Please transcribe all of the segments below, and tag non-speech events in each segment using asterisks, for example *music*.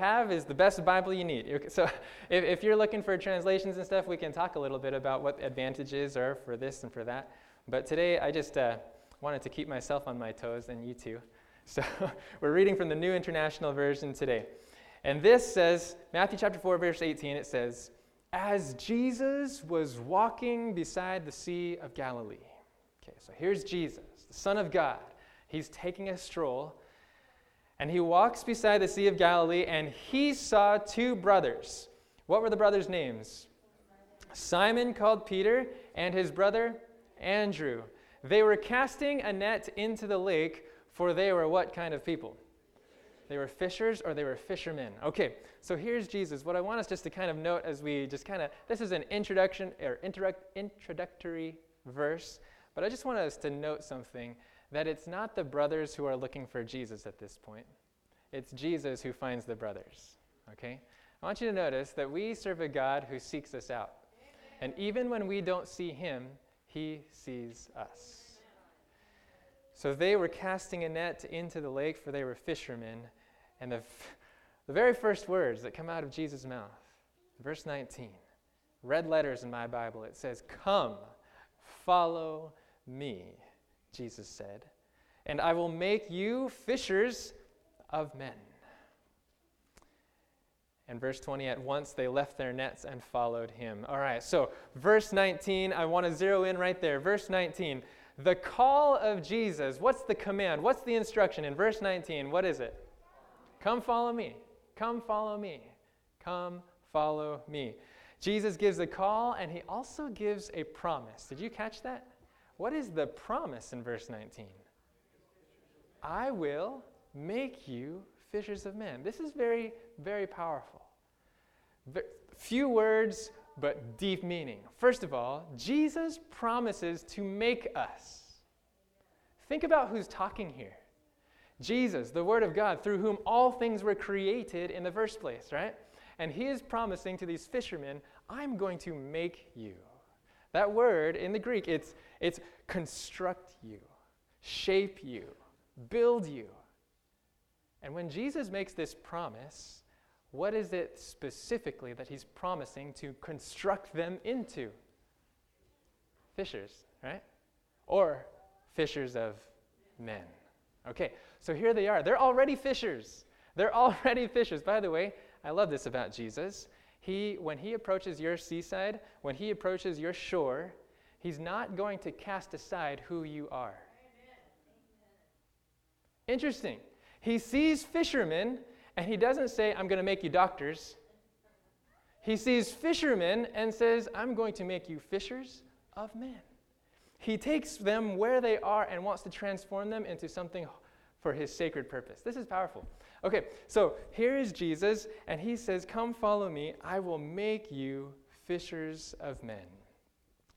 have is the best Bible you need. So *laughs* if, if you're looking for translations and stuff, we can talk a little bit about what advantages are for this and for that. But today, I just uh, wanted to keep myself on my toes and you too. *laughs* So *laughs* we're reading from the New International Version today. And this says, Matthew chapter 4, verse 18, it says, As Jesus was walking beside the Sea of Galilee. Okay, so here's Jesus, the Son of God. He's taking a stroll, and he walks beside the Sea of Galilee, and he saw two brothers. What were the brothers' names? Simon, called Peter, and his brother Andrew. They were casting a net into the lake for they were what kind of people? They were fishers or they were fishermen. Okay, so here's Jesus. What I want us just to kind of note as we just kind of, this is an introduction or introductory verse, but I just want us to note something that it's not the brothers who are looking for Jesus at this point, it's Jesus who finds the brothers. Okay? I want you to notice that we serve a God who seeks us out. And even when we don't see him, he sees us. So they were casting a net into the lake, for they were fishermen. And the, *laughs* the very first words that come out of Jesus' mouth, verse 19, red letters in my Bible, it says, Come, follow me, Jesus said, and I will make you fishers of men. And verse 20, at once they left their nets and followed him. All right, so verse 19, I want to zero in right there. Verse 19, the call of Jesus, what's the command? What's the instruction in verse 19? What is it? Come follow me. Come follow me. Come follow me. Jesus gives a call and he also gives a promise. Did you catch that? What is the promise in verse 19? I will make you fishers of men. This is very, very powerful. few words, but deep meaning. First of all, Jesus promises to make us. Think about who's talking here. Jesus, the Word of God, through whom all things were created in the first place, right? And he is promising to these fishermen, I'm going to make you. That word in the Greek, it's, it's construct you, shape you, build you. And when Jesus makes this promise, what is it specifically that he's promising to construct them into? Fishers, right? Or fishers of men. Okay, so here they are. They're already fishers. They're already fishers. By the way, I love this about Jesus. He, when he approaches your seaside, when he approaches your shore, he's not going to cast aside who you are. Interesting. He sees fishermen and he doesn't say, I'm going to make you doctors. He sees fishermen and says, I'm going to make you fishers of men. He takes them where they are and wants to transform them into something for his sacred purpose. This is powerful. Okay, so here is Jesus, and he says, Come follow me, I will make you fishers of men.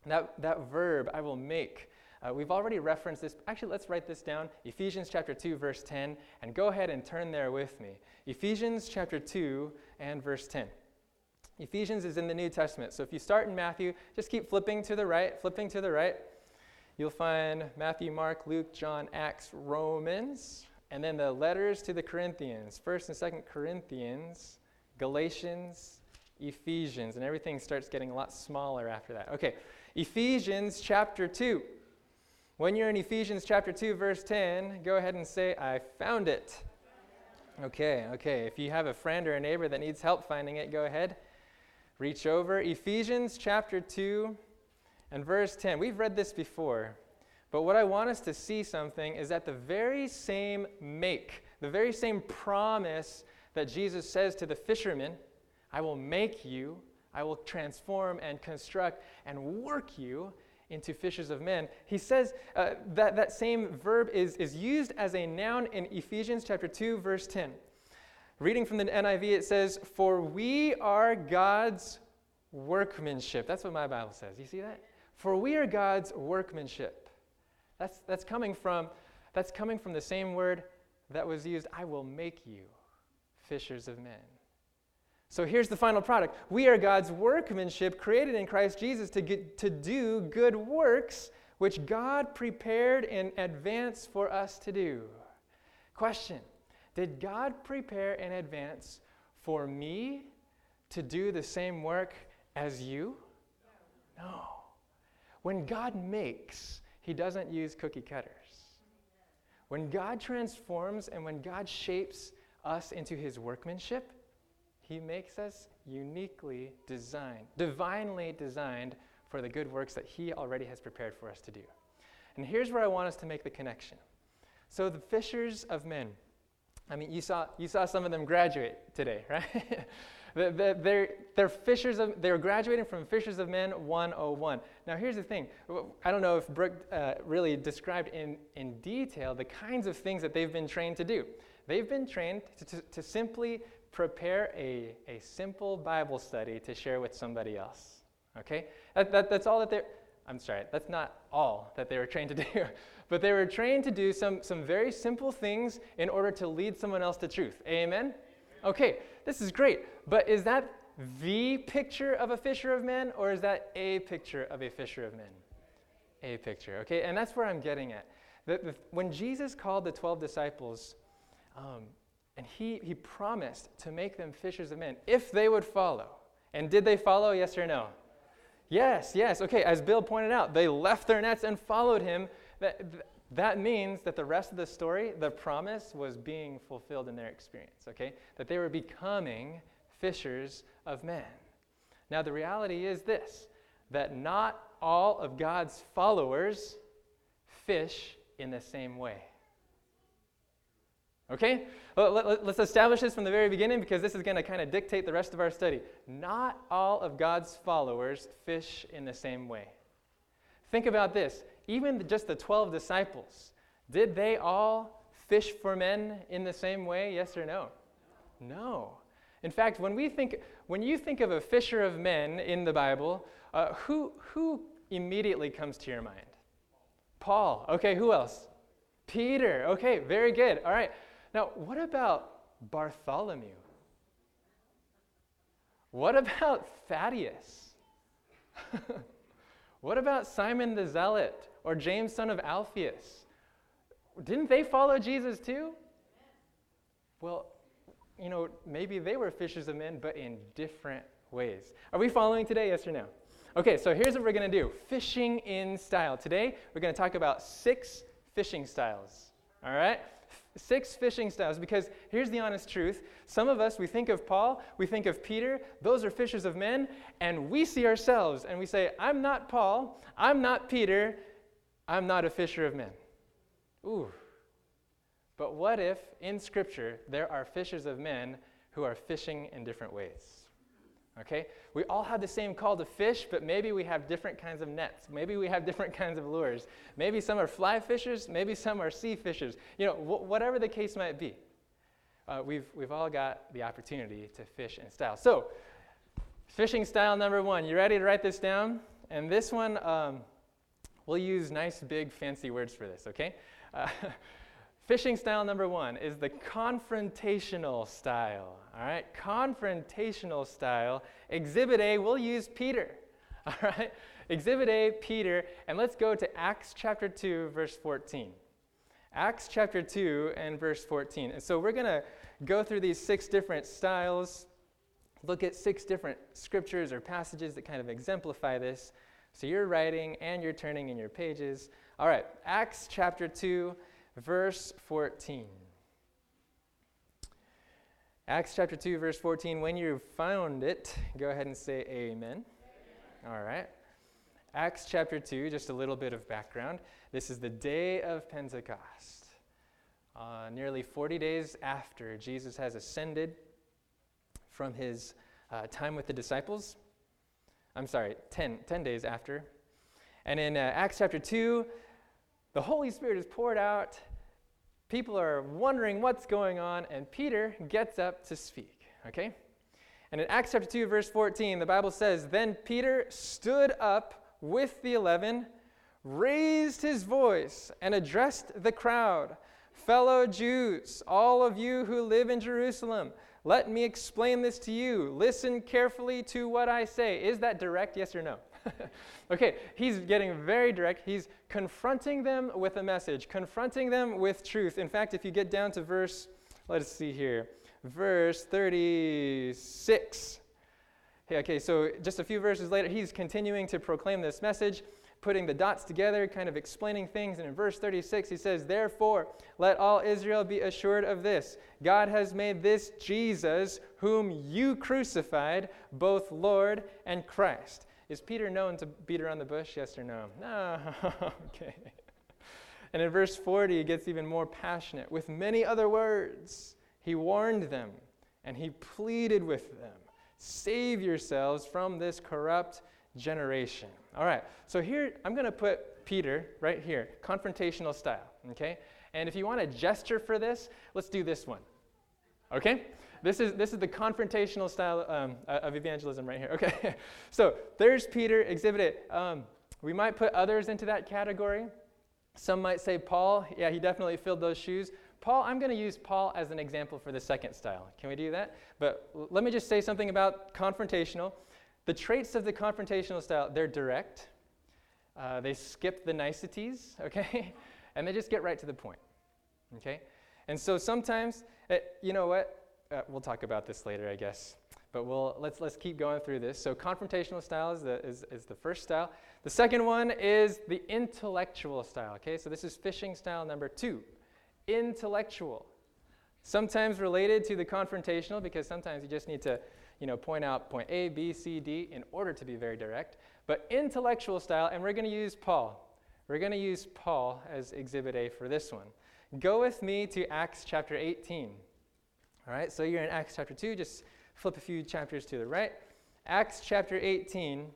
That, that verb, I will make, uh, we've already referenced this. Actually, let's write this down Ephesians chapter 2, verse 10, and go ahead and turn there with me. Ephesians chapter 2 and verse 10. Ephesians is in the New Testament. So if you start in Matthew, just keep flipping to the right, flipping to the right. You'll find Matthew, Mark, Luke, John, Acts, Romans, and then the letters to the Corinthians, 1st and 2nd Corinthians, Galatians, Ephesians, and everything starts getting a lot smaller after that. Okay, Ephesians chapter 2. When you're in Ephesians chapter 2, verse 10, go ahead and say, I found it. Okay, okay. If you have a friend or a neighbor that needs help finding it, go ahead. Reach over. Ephesians chapter 2 and verse 10. We've read this before, but what I want us to see something is that the very same make, the very same promise that Jesus says to the fishermen I will make you, I will transform and construct and work you into fishers of men. He says uh, that that same verb is, is used as a noun in Ephesians chapter 2, verse 10. Reading from the NIV, it says, For we are God's workmanship. That's what my Bible says. You see that? For we are God's workmanship. That's, that's, coming from, that's coming from the same word that was used, I will make you fishers of men. So here's the final product. We are God's workmanship created in Christ Jesus to, get, to do good works which God prepared in advance for us to do. Question Did God prepare in advance for me to do the same work as you? No. When God makes, He doesn't use cookie cutters. When God transforms and when God shapes us into His workmanship, He makes us uniquely designed, divinely designed for the good works that He already has prepared for us to do. And here's where I want us to make the connection. So, the fishers of men, I mean, you saw, you saw some of them graduate today, *laughs* right? they're, they're fishers of, they're graduating from Fishers of Men 101. Now, here's the thing. I don't know if Brooke uh, really described in, in detail the kinds of things that they've been trained to do. They've been trained to, to, to simply prepare a, a simple Bible study to share with somebody else. Okay? That, that, that's all that they're, I'm sorry, that's not all that they were trained to *laughs* do, but they were trained to do some, some very simple things in order to lead someone else to truth. Amen? Okay, this is great, but is that the picture of a fisher of men, or is that a picture of a fisher of men? A picture, okay? And that's where I'm getting at. The, the, when Jesus called the 12 disciples, um, and he, he promised to make them fishers of men if they would follow. And did they follow, yes or no? Yes, yes. Okay, as Bill pointed out, they left their nets and followed him. That, that means that the rest of the story, the promise, was being fulfilled in their experience, okay? That they were becoming fishers of men. Now, the reality is this that not all of God's followers fish in the same way. Okay? Well, let, us establish this from the very beginning because this is going to kind of dictate the rest of our study. Not all of God's followers fish in the same way. Think about this. Even just the 12 disciples, did they all fish for men in the same way? Yes or no? No. In fact, when, we think, when you think of a fisher of men in the Bible, uh, who, who immediately comes to your mind? Paul. Okay, who else? Peter. Okay, very good. All right. Now, what about Bartholomew? What about Thaddeus? *laughs* what about Simon the Zealot or James, son of Alphaeus? Didn't they follow Jesus too? Well, you know, maybe they were fishers of men, but in different ways. Are we following today? Yes or no? Okay, so here's what we're going to do fishing in style. Today, we're going to talk about six fishing styles. All right? Six fishing styles, because here's the honest truth. Some of us, we think of Paul, we think of Peter, those are fishers of men, and we see ourselves and we say, I'm not Paul, I'm not Peter, I'm not a fisher of men. Ooh. But what if in Scripture there are fishers of men who are fishing in different ways? Okay? We all have the same call to fish, but maybe we have different kinds of nets. Maybe we have *laughs* different kinds of lures. Maybe some are fly fishers, maybe some are sea fishers. You know, wh- whatever the case might be, uh, we've, we've all got the opportunity to fish in style. So, fishing style number one. You ready to write this down? And this one, um, we'll use nice, big, fancy words for this, okay? Uh, *laughs* Fishing style number one is the confrontational style. All right, confrontational style. Exhibit A, we'll use Peter. *laughs* All right, Exhibit A, Peter, and let's go to Acts chapter 2, verse 14. Acts chapter 2 and verse 14. And so we're going to go through these six different styles, look at six different scriptures or passages that kind of exemplify this. So you're writing and you're turning in your pages. All right, Acts chapter 2 verse 14. Acts chapter 2, verse 14. When you found it, go ahead and say amen. amen. All right. Acts chapter 2, just a little bit of background. This is the day of Pentecost. Uh, nearly 40 days after Jesus has ascended from his uh, time with the disciples. I'm sorry, 10, 10 days after. And in uh, Acts chapter 2, the Holy Spirit is poured out. People are wondering what's going on, and Peter gets up to speak. Okay? And in Acts chapter 2, verse 14, the Bible says, Then Peter stood up with the eleven, raised his voice, and addressed the crowd Fellow Jews, all of you who live in Jerusalem, let me explain this to you. Listen carefully to what I say. Is that direct, yes or no? *laughs* okay, he's getting very direct. He's confronting them with a message, confronting them with truth. In fact, if you get down to verse, let's see here, verse 36. Okay, so just a few verses later, he's continuing to proclaim this message, putting the dots together, kind of explaining things. And in verse 36, he says, Therefore, let all Israel be assured of this God has made this Jesus, whom you crucified, both Lord and Christ. Is Peter known to beat around the bush? Yes or no? No. *laughs* okay. And in verse 40, he gets even more passionate. With many other words, he warned them and he pleaded with them Save yourselves from this corrupt generation. All right, so here I'm going to put Peter right here, confrontational style, okay? And if you want a gesture for this, let's do this one, okay? This is, this is the confrontational style um, of evangelism right here, *laughs* okay? so there's Peter, exhibit it. Um, we might put others into that category. Some might say Paul, yeah, he definitely filled those shoes. Paul, I'm going to use Paul as an example for the second style. Can we do that? But let me just say something about confrontational. The traits of the confrontational style, they're direct, uh, they skip the niceties, *laughs* okay? and they just get right to the point, okay? And so sometimes, it, eh, you know what? Uh, we'll talk about this later, I guess. But we'll, let's, let's keep going through this. So, confrontational style is the, is, is the first style. The second one is the intellectual style. Okay, so this is fishing style number two intellectual. Sometimes related to the confrontational because sometimes you just need to, you know, point out point A, B, C, D in order to be very direct. But intellectual style, and we're going to use Paul. We're going to use Paul as exhibit A for this one. Go with me to Acts chapter 18. All right, so you're in Acts chapter 2, just flip a few chapters to the right. Acts chapter 18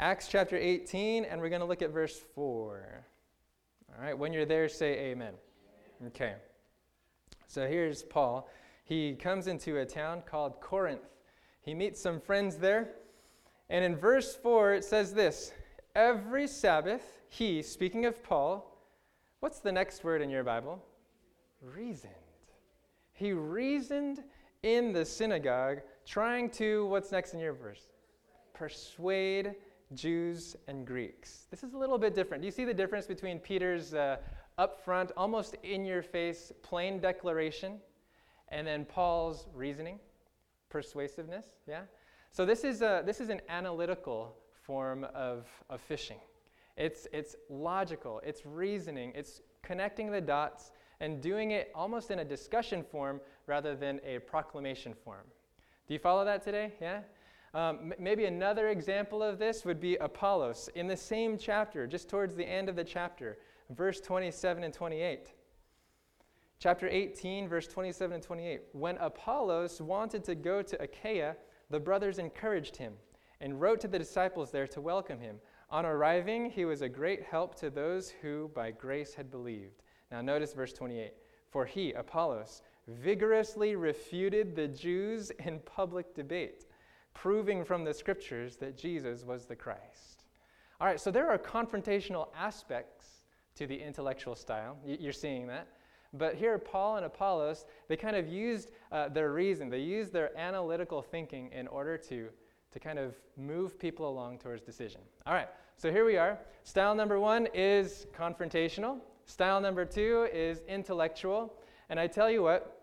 Acts chapter 18, and we're going to look at verse 4. All right, when you're there, say amen. Okay. So here's Paul. He comes into a town called Corinth. He meets some friends there. And in verse 4, it says this Every Sabbath, he, speaking of Paul, what's the next word in your Bible? Reasoned. He reasoned in the synagogue, trying to, what's next in your verse? Persuade Jews and Greeks. This is a little bit different. Do you see the difference between Peter's uh, upfront, almost in your face, plain declaration, and then Paul's reasoning, persuasiveness? Yeah? So this is, a, this is an analytical form of, of fishing. It's, it's logical, it's reasoning, it's connecting the dots and doing it almost in a discussion form rather than a proclamation form. Do you follow that today? Yeah? Um, maybe another example of this would be Apollos in the same chapter, just towards the end of the chapter, verse 27 and 28. Chapter 18, verse 27 and 28. When Apollos wanted to go to Achaia, the brothers encouraged him and wrote to the disciples there to welcome him. On arriving, he was a great help to those who by grace had believed. Now, notice verse 28. For he, Apollos, vigorously refuted the Jews in public debate proving from the scriptures that Jesus was the Christ. All right, so there are confrontational aspects to the intellectual style. You're seeing that. But here, Paul and Apollos, they kind of used uh, their reason, they used their analytical thinking in order to, to kind of move people along towards decision. All right, so here we are. Style number one is confrontational, style number two is intellectual. And I tell you what,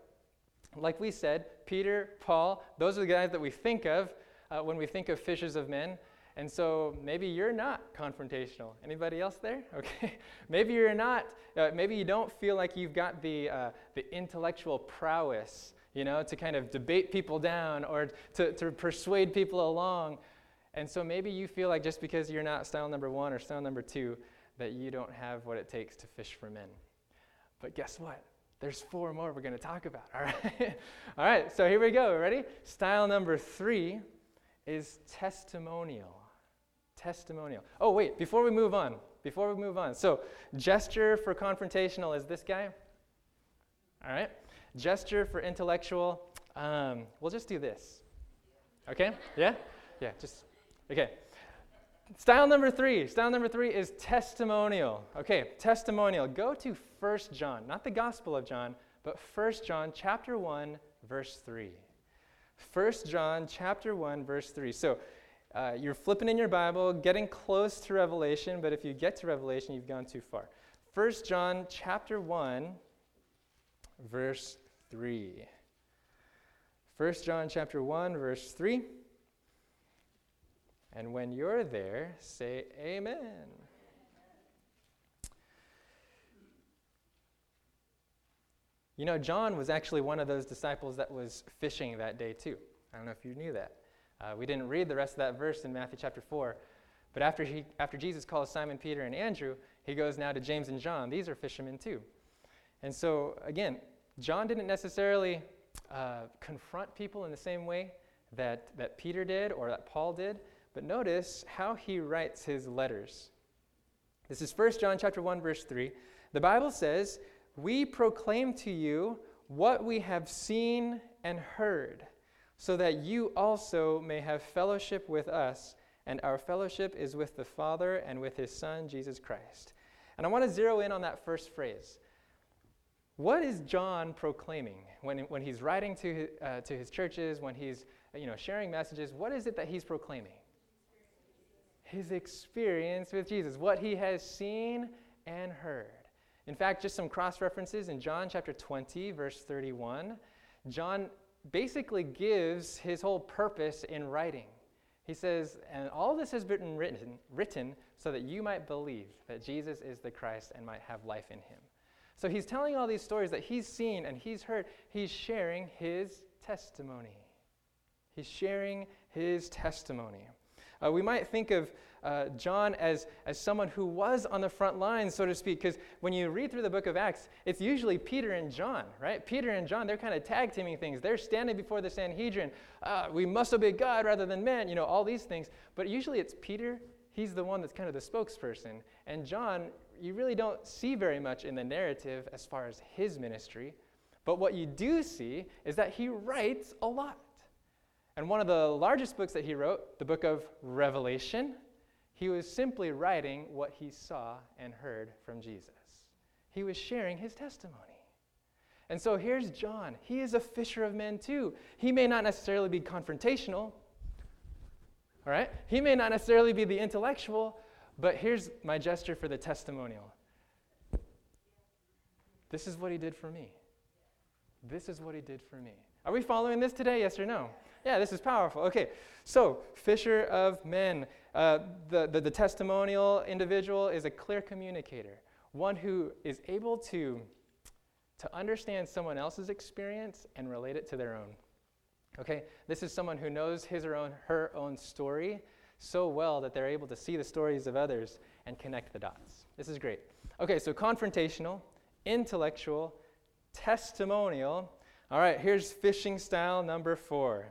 like we said, Peter, Paul, those are the guys that we think of uh, when we think of fishers of men. And so maybe you're not confrontational. Anybody else there? *laughs* Okay. maybe you're not. Uh, maybe you don't feel like you've got the, uh, the intellectual prowess, you know, to kind of debate people down or to, to persuade people along. And so maybe you feel like just because you're not style number one or style number two, that you don't have what it takes to fish for men. But guess what? There's four more we're going to talk about. All right. *laughs* all right. So here we go. Ready? Style number three is testimonial. Testimonial. Oh, wait, before we move on, before we move on. So, gesture for confrontational is this guy. All right. Gesture for intellectual, um, we'll just do this. Okay? Yeah? Yeah, just, okay. Style number three. Style number three is testimonial. Okay, testimonial. Go to First John, not the Gospel of John, but First John chapter 1, verse 3. 1 John chapter 1 verse 3. So uh, you're flipping in your Bible, getting close to Revelation, but if you get to Revelation, you've gone too far. 1 John chapter 1, verse 3. 1 John chapter 1, verse 3. And when you're there, say amen. You know, John was actually one of those disciples that was fishing that day, too. I don't know if you knew that. Uh, we didn't read the rest of that verse in Matthew chapter 4. But after, he, after Jesus calls Simon Peter and Andrew, he goes now to James and John. These are fishermen, too. And so, again, John didn't necessarily uh, confront people in the same way that, that Peter did or that Paul did, but notice how he writes his letters. This is 1 John chapter 1 verse 3. The Bible says, "We proclaim to you what we have seen and heard, so that you also may have fellowship with us, and our fellowship is with the Father and with his Son Jesus Christ." And I want to zero in on that first phrase. What is John proclaiming when, when he's writing to, uh, to his churches, when he's you know, sharing messages? What is it that he's proclaiming? his experience with Jesus, what he has seen and heard. In fact, just some cross references in John chapter 20, verse 31, John basically gives his whole purpose in writing. He says, And all this has been written, written so that you might believe that Jesus is the Christ and might have life in him. So he's telling all these stories that he's seen and he's heard. He's sharing his testimony. He's sharing his testimony. Uh, we might think of uh, John as, as someone who was on the front lines, so to speak, because when you read through the book of Acts, it's usually Peter and John, right? Peter and John, they're kind of tag teaming things. They're standing before the Sanhedrin. Uh, we must obey God rather than men, you know, all these things. But usually it's Peter, he's the one that's kind of the spokesperson. And John, you really don't see very much in the narrative as far as his ministry. But what you do see is that he writes a lot. And one of the largest books that he wrote, the book of Revelation, he was simply writing what he saw and heard from Jesus. He was sharing his testimony. And so here's John. He is a fisher of men too. He may not necessarily be confrontational, all right? He may not necessarily be the intellectual, but here's my gesture for the testimonial. This is what he did for me. This is what he did for me. Are we following this today? Yes or no? Yeah, this is powerful. Okay, so fisher of men. Uh, the, the, the testimonial individual is a clear communicator, one who is able to, to understand someone else's experience and relate it to their own. Okay, this is someone who knows his or own, her own story so well that they're able to see the stories of others and connect the dots. This is great. Okay, so confrontational, intellectual, testimonial. All right, here's fishing style number four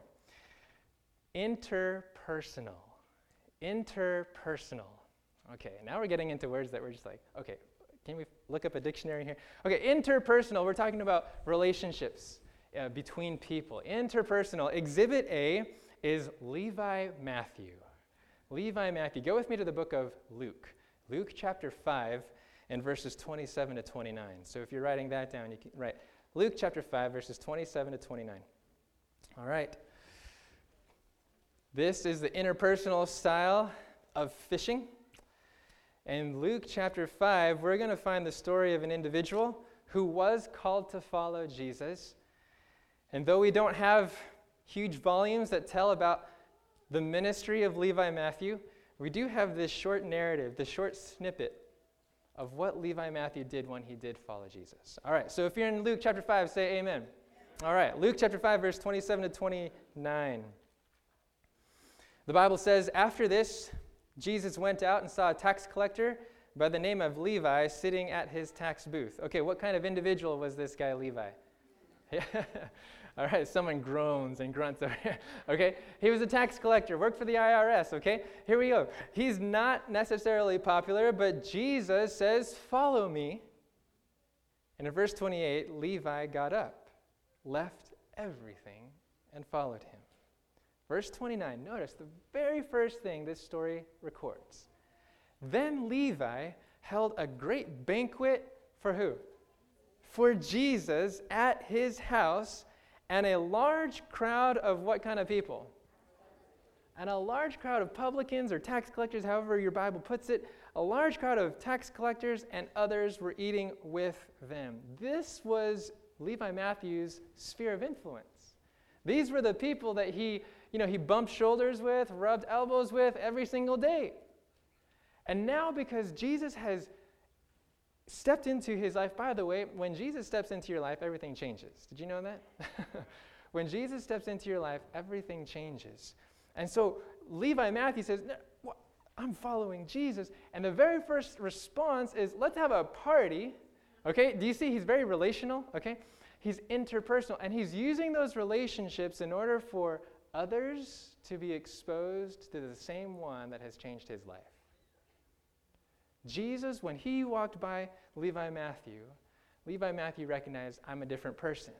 interpersonal. Interpersonal. Okay, now we're getting into words that we're just like, okay, can we look up a dictionary here? Okay, interpersonal, we're talking about relationships uh, between people. Interpersonal. Exhibit A is Levi Matthew. Levi Matthew. Go with me to the book of Luke. Luke chapter 5 and verses 27 to 29. So if you're writing that down, you can write Luke chapter 5, verses 27 to 29. All right. This is the interpersonal style of fishing. In Luke chapter 5, we're going to find the story of an individual who was called to follow Jesus. And though we don't have huge volumes that tell about the ministry of Levi Matthew, we do have this short narrative, this short snippet of what Levi Matthew did when he did follow Jesus. All right, so if you're in Luke chapter 5, say amen. All right, Luke chapter 5, verse 27 to 29. The Bible says, After this, Jesus went out and saw a tax collector by the name of Levi sitting at his tax booth. Okay, what kind of individual was this guy, Levi? *laughs* All right, someone groans and grunts over here. *laughs* Okay, he was a tax collector, worked for the IRS. Okay, here we go. He's not necessarily popular, but Jesus says, Follow me. And in verse 28, Levi got up, left everything, and followed him. Verse 29, notice the very first thing this story records. Then Levi held a great banquet for who? For Jesus at his house, and a large crowd of what kind of people? and a large crowd of publicans or tax collectors, however your Bible puts it, a large crowd of tax collectors and others were eating with them. This was Levi Matthew's sphere of influence. These were the people that he, you know, he bumped shoulders with, rubbed elbows with every single day. And now, because Jesus has stepped into his life, by the way, when Jesus steps into your life, everything changes. Did you know that? *laughs* when Jesus steps into your life, everything changes. And so Levi Matthew says, I'm following Jesus. And the very first response is, let's have a party. Okay, do you see? He's very relational. Okay, he's interpersonal. And he's using those relationships in order for others to be exposed to the same one that has changed his life. Jesus, when he walked by Levi Matthew, Levi Matthew recognized, I'm a different person.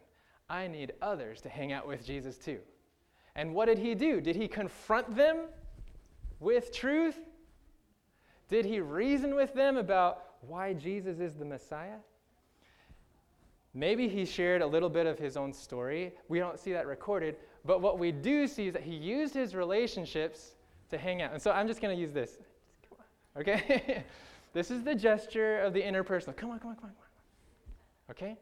I need others to hang out with Jesus too. And what did he do? Did he confront them with truth? Did he reason with them about why Jesus is the Messiah? Maybe he shared a little bit of his own story. We don't see that recorded, but what we do see is that he used his relationships to hang out. And so I'm just going to use this. Okay? *laughs* This is the gesture of the interpersonal. Come on, come on, come on, come on. Okay?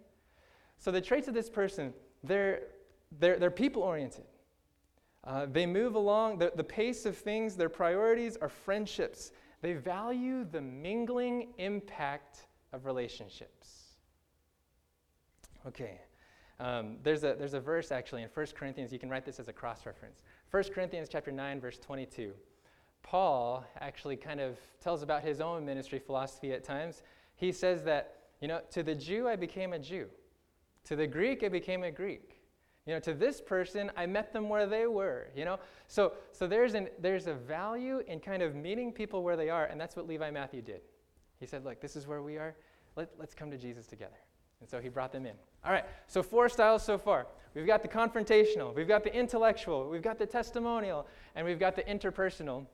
So the traits of this person, they're, they're, they're people oriented. Uh, they move along the, the pace of things, their priorities are friendships. They value the mingling impact of relationships. Okay. Um, there's, a, there's a verse actually in 1 Corinthians, you can write this as a cross reference. 1 Corinthians chapter 9, verse 22. Paul actually kind of tells about his own ministry philosophy at times. He says that, you know, to the Jew I became a Jew, to the Greek I became a Greek. You know, to this person, I met them where they were, you know? So, so there's, an, there's a value in kind of meeting people where they are, and that's what Levi Matthew did. He said, look, this is where we are. Let, let's come to Jesus together. And so he brought them in. All right, so four styles so far. We've got the confrontational, we've got the intellectual, we've got the testimonial, and we've got the interpersonal.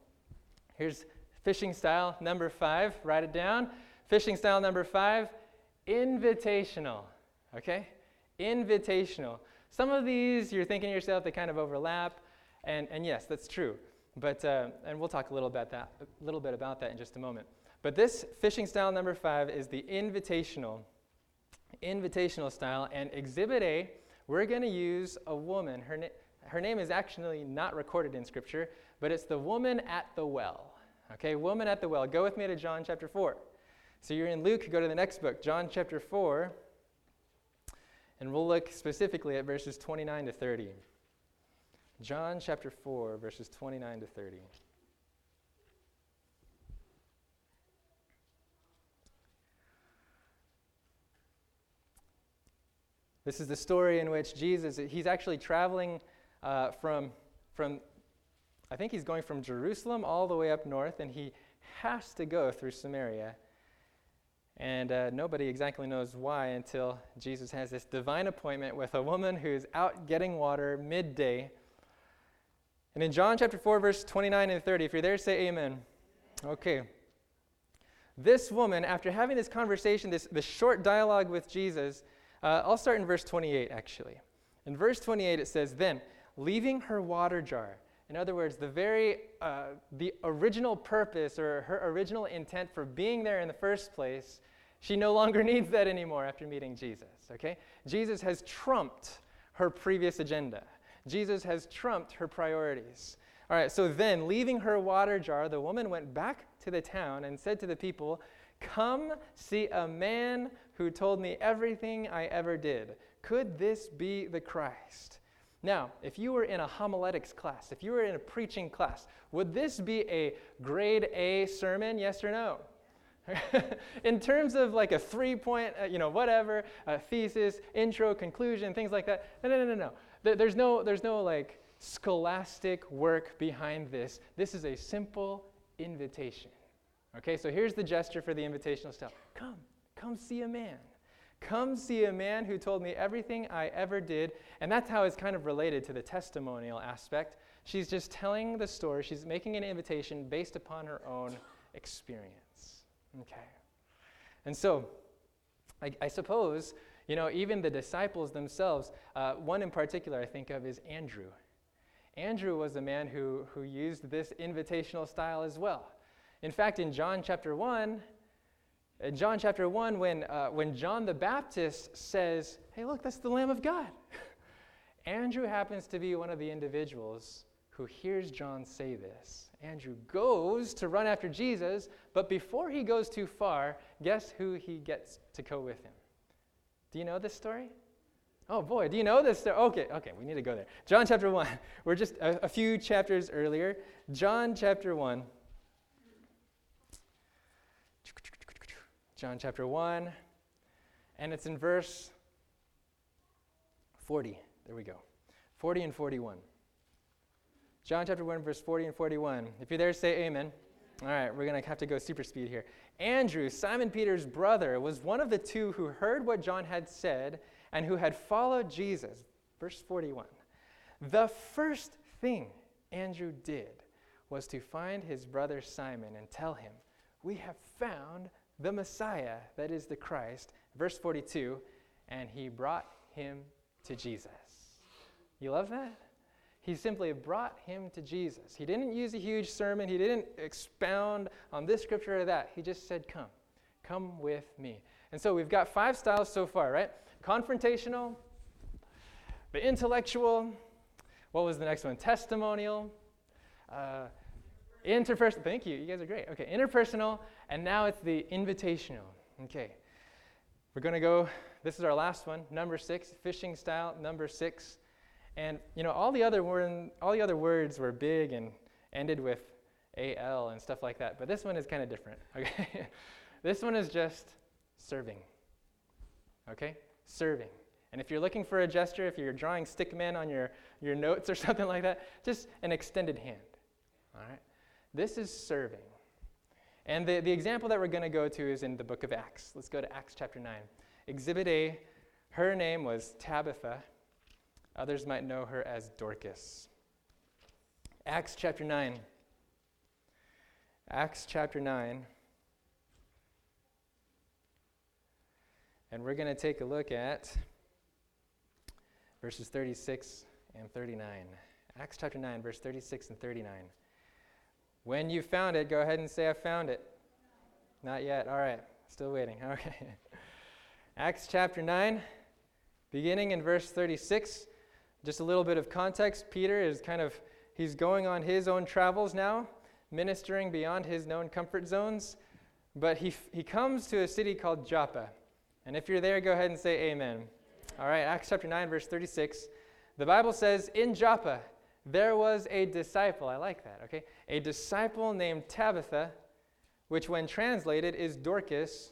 Here's fishing style number five. Write it down. Fishing style number five invitational. Okay? Invitational. Some of these you're thinking to yourself, they kind of overlap. And, and yes, that's true. But, uh, and we'll talk a little, about that, a little bit about that in just a moment. But this fishing style number five is the invitational, invitational style. And exhibit A, we're going to use a woman. Her, na- her name is actually not recorded in Scripture, but it's the woman at the well. Okay, woman at the well. Go with me to John chapter 4. So you're in Luke, go to the next book, John chapter 4, and we'll look specifically at verses 29 to 30. John chapter 4, verses 29 to 30. This is the story in which Jesus, he's actually traveling uh, from, from I think he's going from Jerusalem all the way up north, and he has to go through Samaria. And uh, nobody exactly knows why until Jesus has this divine appointment with a woman who's out getting water midday. And in John chapter 4, verse 29 and 30, if you're there, say amen. Okay. This woman, after having this conversation, this, this short dialogue with Jesus, uh, I'll start in verse 28 actually. In verse 28, it says, Then, leaving her water jar, in other words, the very uh, the original purpose or her original intent for being there in the first place, she no longer *laughs* needs that anymore after meeting Jesus. Okay, Jesus has trumped her previous agenda. Jesus has trumped her priorities. All right, so then, leaving her water jar, the woman went back to the town and said to the people, Come see a man who told me everything I ever did. Could this be the Christ? Now, if you were in a homiletics class, if you were in a preaching class, would this be a grade A sermon, yes or no? *laughs* in terms of like a three point, uh, you know, whatever, a thesis, intro, conclusion, things like that. No, no, no, no, no. There's no, there's no like scholastic work behind this. This is a simple invitation. Okay, so here's the gesture for the invitational style Come, come see a man. Come see a man who told me everything I ever did. And that's how it's kind of related to the testimonial aspect. She's just telling the story, she's making an invitation based upon her own experience. Okay. And so, I, I suppose, you know, even the disciples themselves, uh, one in particular I think of is Andrew. Andrew was a man who, who used this invitational style as well. In fact, in John chapter 1, in John chapter 1, when, uh, when John the Baptist says, Hey, look, that's the Lamb of God, *laughs* Andrew happens to be one of the individuals who hears John say this. Andrew goes to run after Jesus, but before he goes too far, guess who he gets to go with him? Do you know this story? Oh boy, do you know this story? Okay, okay, we need to go there. John chapter 1. *laughs* We're just a, a few chapters earlier. John chapter 1. John chapter 1, and it's in verse 40. There we go. 40 and 41. John chapter 1, verse 40 and 41. If you're there, say amen. All right, we're going to have to go super speed here. Andrew, Simon Peter's brother, was one of the two who heard what John had said and who had followed Jesus. Verse 41. The first thing Andrew did was to find his brother Simon and tell him, We have found the Messiah, that is the Christ. Verse 42. And he brought him to Jesus. You love that? He simply brought him to Jesus. He didn't use a huge sermon, he didn't expound on this scripture or that. He just said, Come, come with me. And so we've got five styles so far, right? Confrontational, the intellectual, what was the next one? Testimonial, uh, interpersonal. Thank you, you guys are great. Okay, interpersonal, and now it's the invitational. Okay, we're to go, this is our last one, number six, fishing style, number six. And you know, all the other all the other words were big and ended with al and stuff like that. But this one is kind of different. *laughs* Okay, this one is just serving. Okay, serving. And if you're looking for a gesture, if you're drawing stickmen on your, your notes or *laughs* something like that, just an extended hand. All right? This is serving. And the, the example that we're going to go to is in the book of Acts. Let's go to Acts chapter 9. Exhibit A, her name was Tabitha. Others might know her as Dorcas. Acts chapter 9. Acts chapter 9. And we're going to take a look at verses 36 and 39. Acts chapter 9, verse 36 and 39. When you found it, go ahead and say, I found it. Not yet. All right. Still waiting. *laughs* Okay. Acts chapter 9, beginning in verse 36. Just a little bit of context. Peter is kind of, he's going on his own travels now, ministering beyond his known comfort zones. But he, he comes to a city called Joppa. And if you're there, go ahead and say amen. All right, Acts chapter 9, verse 36. The Bible says, In Joppa, there was a disciple. I like that, okay? A disciple named Tabitha, which when translated is Dorcas.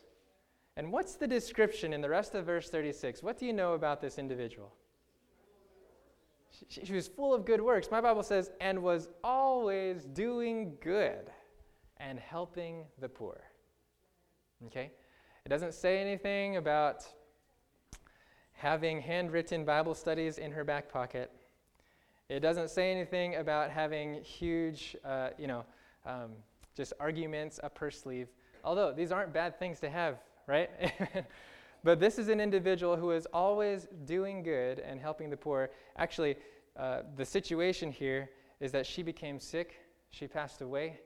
And what's the description in the rest of verse 36? What do you know about this individual? She, she was full of good works. My Bible says, and was always doing good and helping the poor. Okay? It doesn't say anything about having handwritten Bible studies in her back pocket. It doesn't say anything about having huge, uh, you know, um, just arguments up her sleeve. Although these aren't bad things to have, right? *laughs* But this is an individual who is always doing good and helping the poor. Actually, uh, the situation here is that she became sick, she passed away,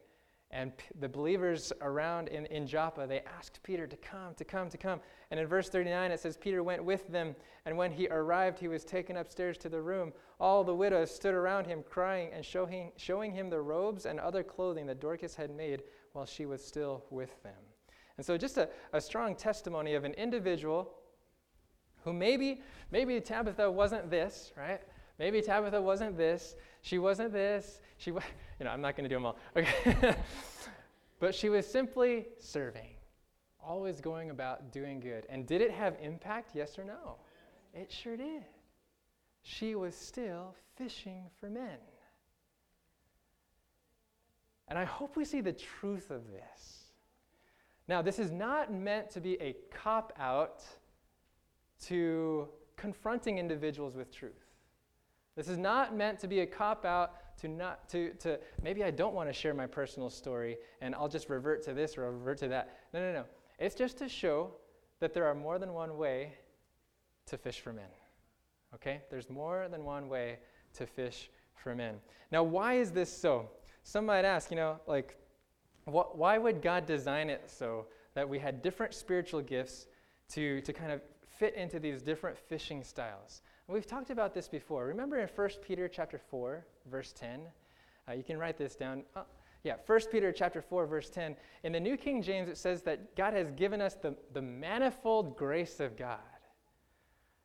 and p- the believers around in, in Joppa, they asked Peter to come, to come, to come. And in verse 39, it says, Peter went with them, and when he arrived, he was taken upstairs to the room. All the widows stood around him, crying and showing, showing him the robes and other clothing that Dorcas had made while she was still with them. And so, just a, a strong testimony of an individual who maybe, maybe Tabitha wasn't this, right? Maybe Tabitha wasn't this. She wasn't this. She, was, *laughs* you know, I'm not going to do them all. *laughs* Okay. but she was simply serving, always going about doing good. And did it have impact? Yes or no? It sure did. She was still fishing for men. And I hope we see the truth of this. Now, this is not meant to be a cop out to confronting individuals with truth. This is not meant to be a cop out to not to, to maybe I don't want to share my personal story and I'll just revert to this or revert to that. No, no, no. It's just to show that there are more than one way to fish for men. Okay? There's more than one way to fish for men. Now, why is this so? Some might ask, you know, like, wh- why would God design it so that we had different spiritual gifts to, to kind of fit into these different fishing styles? We've talked about this before. Remember in 1 Peter chapter 4, verse 10? Uh, you can write this down. Uh, yeah, 1 Peter chapter 4, verse 10. In the New King James, it says that God has given us the, the manifold grace of God.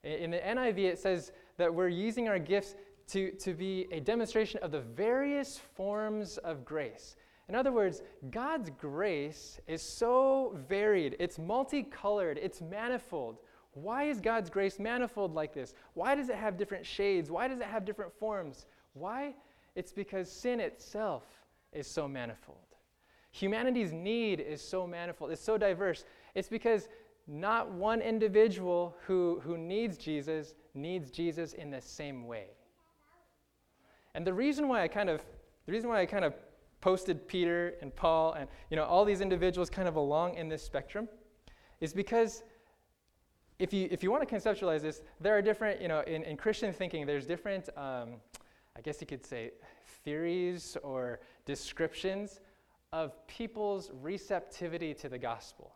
In the NIV, it says that we're using our gifts to, to be a demonstration of the various forms of grace. In other words, God's grace is so varied, it's multicolored, it's manifold. Why is God's grace manifold like this? Why does it have different shades? Why does it have different forms? Why? It's because sin itself is so manifold. Humanity's need is so manifold, it's so diverse. It's because not one individual who, who needs Jesus needs Jesus in the same way. And the reason why I kind of the reason why I kind of posted Peter and Paul and you know all these individuals kind of along in this spectrum is because if you if you want to conceptualize this, there are different you know in, in Christian thinking there's different um, I guess you could say theories or descriptions of people's receptivity to the gospel.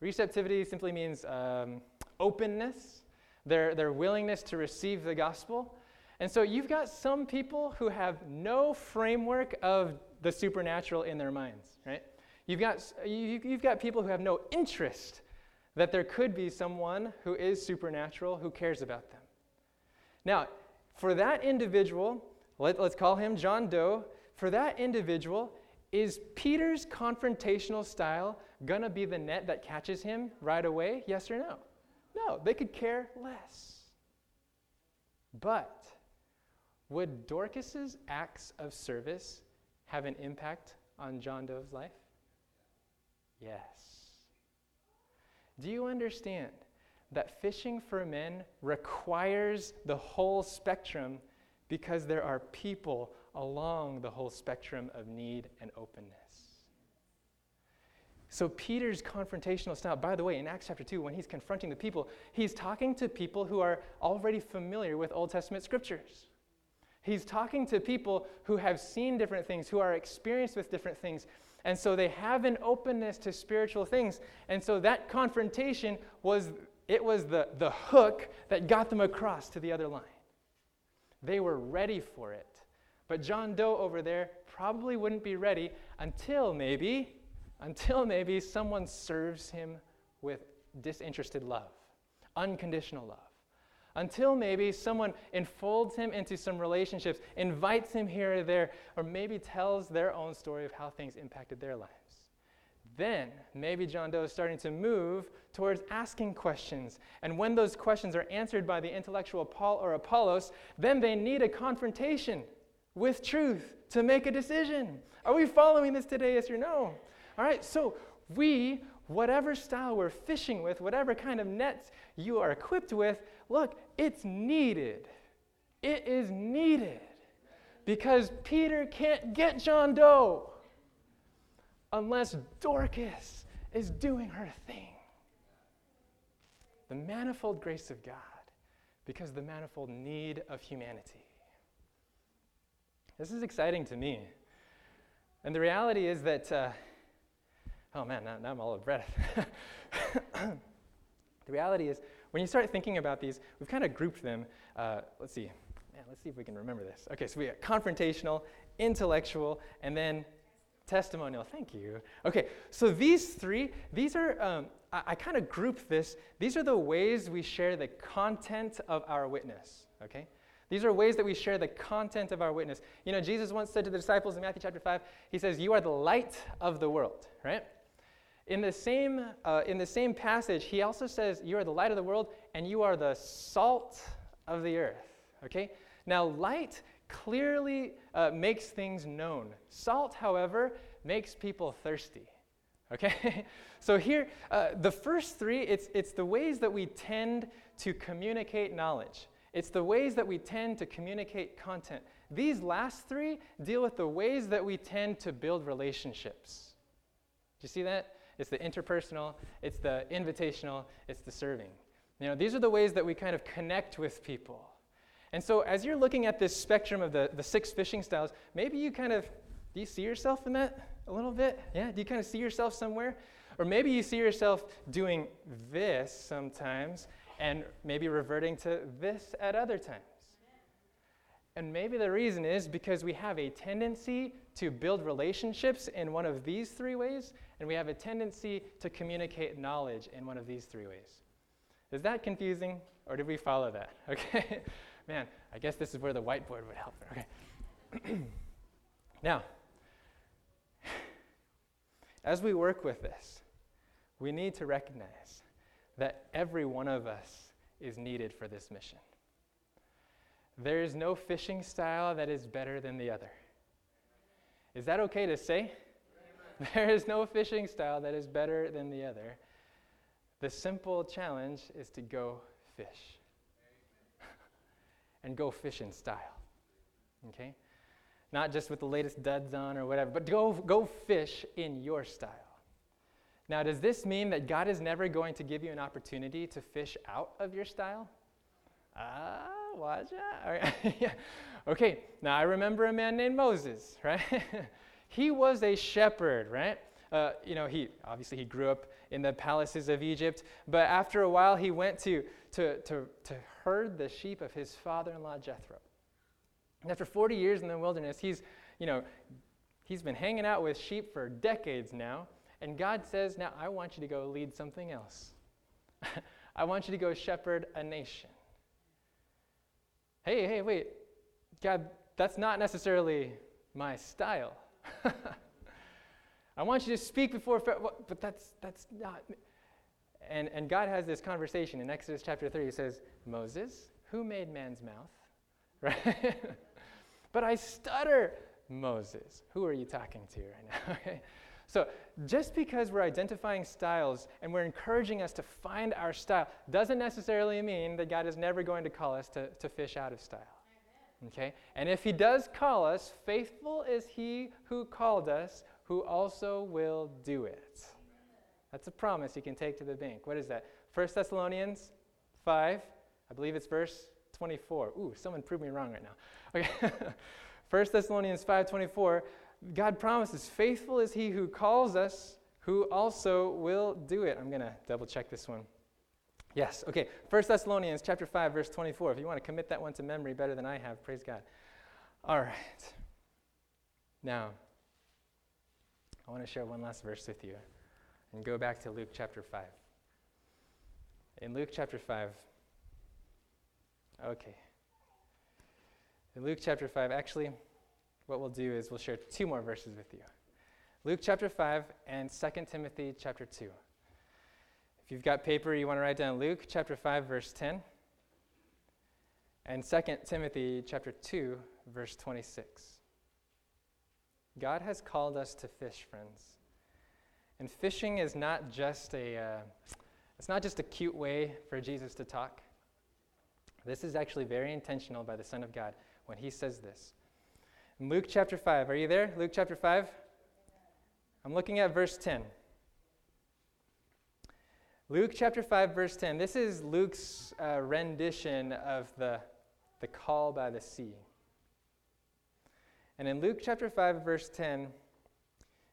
Receptivity simply means um, openness, their, their willingness to receive the gospel. And so you've got some people who have no framework of the supernatural in their minds, right? You've got, you've got people who have no interest that there could be someone who is supernatural who cares about them. Now, for that individual, let, us call him John Doe, for that individual, is Peter's confrontational style going to be the net that catches him right away? Yes or no? No, they could care less. But would Dorcas's acts of service have an impact on John Doe's life? Yes. Do you understand that fishing for men requires the whole spectrum because there are people along the whole spectrum of need and openness? So, Peter's confrontational style, by the way, in Acts chapter 2, when he's confronting the people, he's talking to people who are already familiar with Old Testament scriptures. He's talking to people who have seen different things, who are experienced with different things. And so they have an openness to spiritual things. And so that confrontation was it was the, the hook that got them across to the other line. They were ready for it. But John Doe over there probably wouldn't be ready until maybe until maybe someone serves him with disinterested love, unconditional love. Until maybe someone enfolds him into some relationships, invites him here or there, or maybe tells their own story of how things impacted their lives. Then maybe John Doe is starting to move towards asking questions. And when those questions are answered by the intellectual Paul or Apollos, then they need a confrontation with truth to make a decision. Are we following this today, yes or no? All right, so we, whatever style we're fishing with, whatever kind of nets you are equipped with, look, it's needed. It is needed because Peter can't get John Doe unless Dorcas is doing her thing. The manifold grace of God because the manifold need of humanity. This is exciting to me. And the reality is that uh, oh man, now, now I'm all out of breath. *laughs* the reality is, when you start thinking about these, we've kind of grouped them. Uh, let's see. Man, let's see if we can remember this. Okay, so we got confrontational, intellectual, and then testimonial. Thank you. Okay, so these three, these are, um, I, I kind of group this. These are the ways we share the content of our witness. Okay? These are ways that we share the content of our witness. You know, Jesus once said to the disciples in Matthew chapter 5, He says, You are the light of the world, right? In the, same, uh, in the same passage, he also says, You are the light of the world and you are the salt of the earth. Okay? Now, light clearly uh, makes things known. Salt, however, makes people thirsty. Okay? *laughs* so here, uh, the first three, it's, it's the ways that we tend to communicate knowledge. It's the ways that we tend to communicate content. These last three deal with the ways that we tend to build relationships. Do you see that? It's the interpersonal, it's the invitational, it's the serving. You know, these are the ways that we kind of connect with people. And so, as you're looking at this spectrum of the, the six fishing styles, maybe you kind of do you see yourself in that a little bit? Yeah? Do you kind of see yourself somewhere? Or maybe you see yourself doing this sometimes and maybe reverting to this at other times. And maybe the reason is because we have a tendency to build relationships in one of these three ways, and we have a tendency to communicate knowledge in one of these three ways. Is that confusing, or did we follow that? *laughs* Okay. Man, I guess this is where the whiteboard would help. Okay. *clears throat* now, *sighs* as we work with this, we need to recognize that every one of us is needed for this mission. There is no fishing style that is better than the other. Is that okay to say? *laughs* There is no fishing style that is better than the other. The simple challenge is to go fish. *laughs* and go fish in style. Okay? Not just with the latest duds on or whatever, but go, go fish in your style. Now, does this mean that God is never going to give you an opportunity to fish out of your style? Ah, watch out. *laughs* Okay, now I remember a man named Moses, *laughs* right? he was a shepherd, right? Uh, you know, he obviously he grew up in the palaces of Egypt, but after a while he went to, to, to, to herd the sheep of his father-in-law Jethro. And after 40 years in the wilderness, he's, you know, he's been hanging out with sheep for decades now, and God says, Now I want you to go lead something else. *laughs* I want you to go shepherd a nation. Hey, hey, wait. God, that's not necessarily my style. *laughs* I want you to speak before, but that's, that's not. And, and God has this conversation in Exodus chapter 3. He says, Moses, who made man's mouth? *laughs* Right? but I stutter, Moses. Who are you talking to right now? *laughs* So, just because we're identifying styles and we're encouraging us to find our style doesn't necessarily mean that God is never going to call us to, to fish out of style. Okay? And if He does call us, faithful is He who called us, who also will do it. That's a promise you can take to the bank. What is that? 1 Thessalonians 5, I believe it's verse 24. Ooh, someone proved me wrong right now. Okay. *laughs* 1 Thessalonians 5:24 God promises, faithful is he who calls us, who also will do it. I'm going to double check this one. Yes, okay. 1 Thessalonians chapter 5 verse 24. If you want to commit that one to memory better than I have, praise God. All right. Now, I want to share one last verse with you and go back to Luke chapter 5. In Luke chapter 5, okay. In Luke chapter 5, actually, what we'll do is we'll share two more verses with you Luke chapter 5 and 2 Timothy chapter 2. If you've got paper, you want to write down Luke chapter 5, verse 10, and 2 Timothy chapter 2, verse 26. God has called us to fish, friends. And fishing is not just a, uh, it's not just a cute way for Jesus to talk. This is actually very intentional by the Son of God when he says this. Luke chapter 5. Are you there? Luke chapter 5? I'm looking at verse 10. Luke chapter 5, verse 10. This is Luke's uh, rendition of the, the call by the sea. And in Luke chapter 5, verse 10,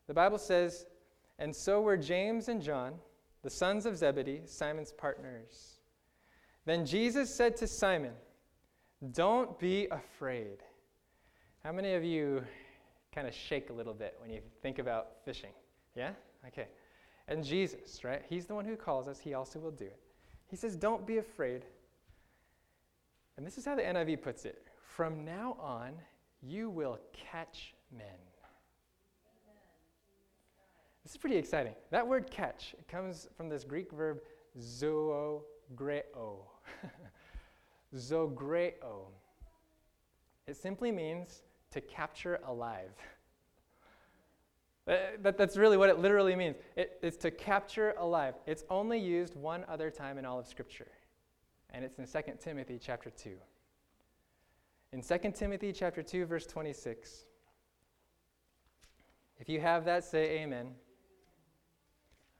the Bible says, And so were James and John, the sons of Zebedee, Simon's partners. Then Jesus said to Simon, Don't be afraid. How many of you kind of shake a little bit when you think about fishing? Yeah? Okay. And Jesus, right? He's the one who calls us, he also will do it. He says, Don't be afraid. And this is how the NIV puts it From now on, you will catch men. This is pretty exciting. That word catch it comes from this Greek verb zoogreo. *laughs* zoogreo. It simply means to capture alive. Uh, that, that's really what it literally means. It, it's to capture alive. It's only used one other time in all of Scripture, and it's in 2 Timothy chapter 2. In 2 Timothy chapter 2, verse 26, if you have that, say amen.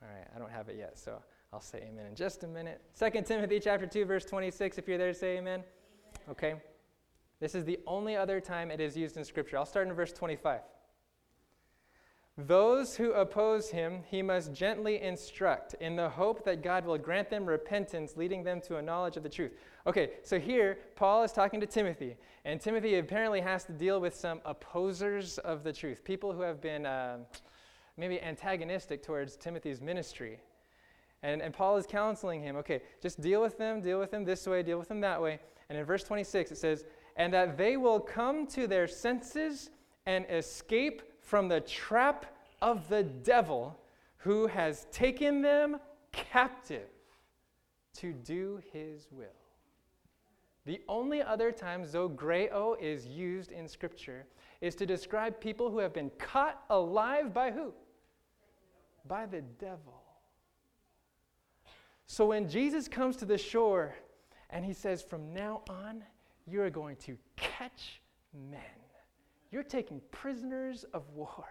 All right, I don't have it yet, so I'll say amen in just a minute. 2 Timothy chapter 2, verse 26, if you're there, say amen. amen. Okay. This is the only other time it is used in Scripture. I'll start in verse 25. Those who oppose him, he must gently instruct in the hope that God will grant them repentance, leading them to a knowledge of the truth. Okay, so here, Paul is talking to Timothy, and Timothy apparently has to deal with some opposers of the truth, people who have been uh, maybe antagonistic towards Timothy's ministry. And, and Paul is counseling him okay, just deal with them, deal with them this way, deal with them that way. And in verse 26, it says, And that they will come to their senses and escape from the trap of the devil who has taken them captive to do his will. The only other time zogreo is used in Scripture is to describe people who have been caught alive by who? By the devil. So when Jesus comes to the shore and he says, From now on, you are going to catch men. You're taking prisoners of war.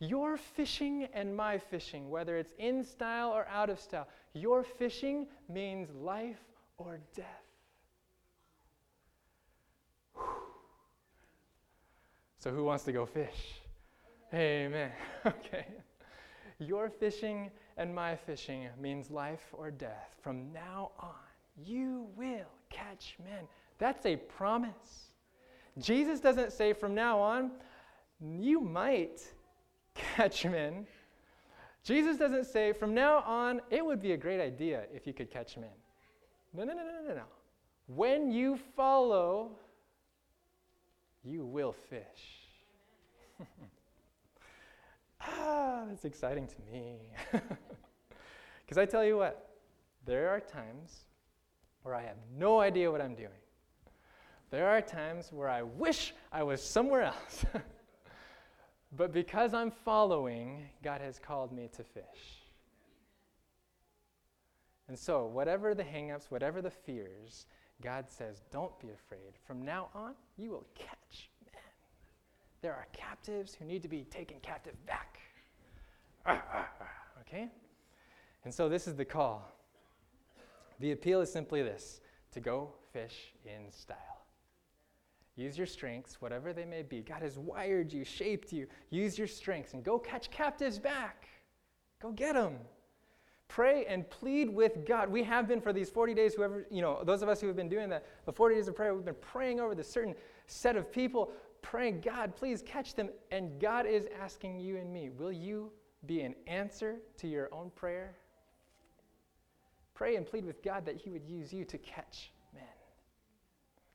Your fishing and my fishing, whether it's in style or out of style, your fishing means life or death. So, who wants to go fish? Amen. *laughs* Okay. Your fishing and my fishing means life or death. From now on, you will catch men. That's a promise. Jesus doesn't say from now on, you might *laughs* catch men. Jesus doesn't say from now on, it would be a great idea if you could catch men. No, no, no, no, no, no. When you follow, you will fish. *laughs* ah, that's exciting to me. *laughs* Because I tell you what, there are times where I have no idea what I'm doing. There are times where I wish I was somewhere else. *laughs* but because I'm following, God has called me to fish. And so, whatever the hangups, whatever the fears, God says, don't be afraid. From now on, you will catch men. There are captives who need to be taken captive back. *laughs* Okay? And so, this is the call. The appeal is simply this to go fish in style. Use your strengths, whatever they may be. God has wired you, shaped you. Use your strengths and go catch captives back. Go get them. Pray and plead with God. We have been for these 40 days, whoever, you know, those of us who have been doing that, the 40 days of prayer, we've been praying over this certain set of people, praying, God, please catch them. And God is asking you and me, will you be an answer to your own prayer? Pray and plead with God that He would use you to catch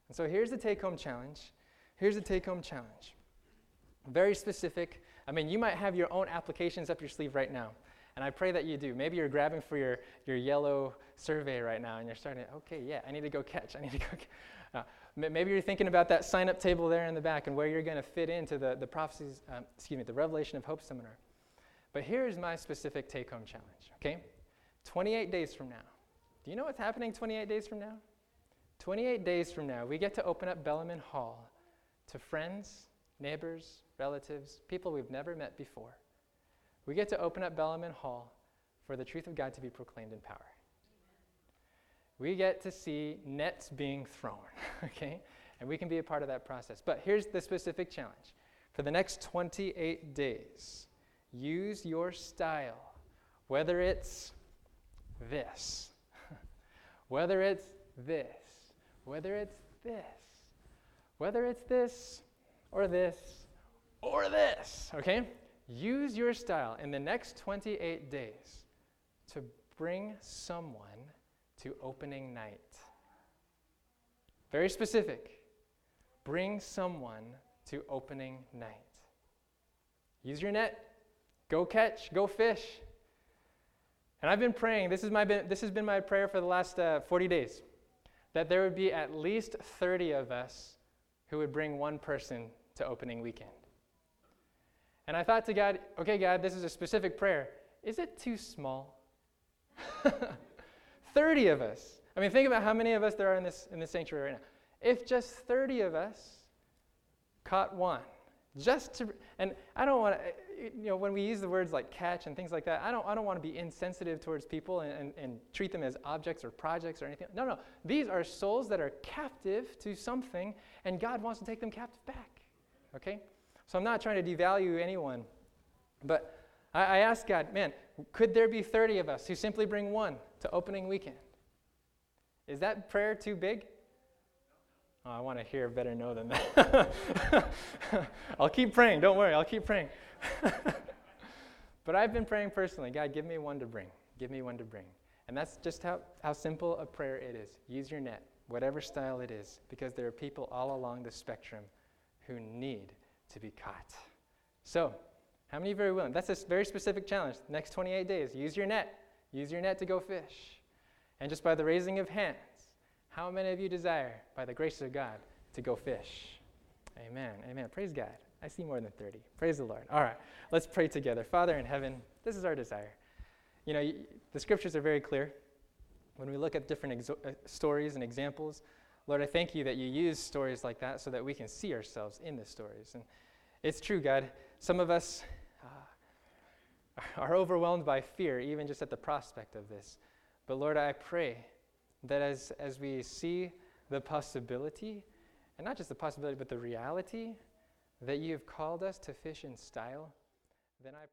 and so here's the take home challenge. Here's the take home challenge. Very specific. I mean, you might have your own applications up your sleeve right now. And I pray that you do. Maybe you're grabbing for your, your yellow survey right now and you're starting, okay, yeah, I need to go catch. I need to go *laughs* uh, maybe you're thinking about that sign up table there in the back and where you're going to fit into the, the prophecies, um, excuse me, the Revelation of Hope seminar. But here's my specific take home challenge, okay? 28 days from now. Do you know what's happening 28 days from now? 28 days from now, we get to open up Bellarmine Hall to friends, neighbors, relatives, people we've never met before. We get to open up Bellarmine Hall for the truth of God to be proclaimed in power. We get to see nets being thrown, *laughs* okay? And we can be a part of that process. But here's the specific challenge for the next 28 days, use your style, whether it's this, *laughs* whether it's this, whether it's this, whether it's this or this or this, okay? Use your style in the next 28 days to bring someone to opening night. Very specific. Bring someone to opening night. Use your net. Go catch. Go fish. And I've been praying. This, is my, this has been my prayer for the last uh, 40 days that there would be at least 30 of us who would bring one person to opening weekend. And I thought to God, okay, God, this is a specific prayer. Is it too small? *laughs* 30 of us. I mean, think about how many of us there are in this, in this sanctuary right now. If just 30 of us caught one, just to and i don't want to you know when we use the words like catch and things like that i don't i don't want to be insensitive towards people and, and, and, treat them as objects or projects or anything. No no these are souls that are captive to something and god wants to take them captive back okay? So i'm not trying to devalue anyone but i, I ask god man could there be 30 of us who simply bring one to opening weekend? Is that prayer too big Oh, I want to hear better no than that. *laughs* I'll keep praying. Don't worry. I'll keep praying. *laughs* but I've been praying personally God, give me one to bring. Give me one to bring. And that's just how, how simple a prayer it is. Use your net, whatever style it is, because there are people all along the spectrum who need to be caught. So, how many are willing? That's a very specific challenge. Next 28 days, use your net. Use your net to go fish. And just by the raising of hands, how many of you desire, by the grace of God, to go fish? Amen. Amen. Praise God. I see more than 30. Praise the Lord. All right, let's pray together. Father in heaven, this is our desire. You know, the scriptures are very clear. When we look at different uh, stories and examples, Lord, I thank you that you use stories like that so that we can see ourselves in the stories. And it's true, God. Some of us uh, are overwhelmed by fear, even just at the prospect of this. But Lord, I pray that as, as we see the possibility, and not just the possibility, but the reality that you have called us to fish in style, then I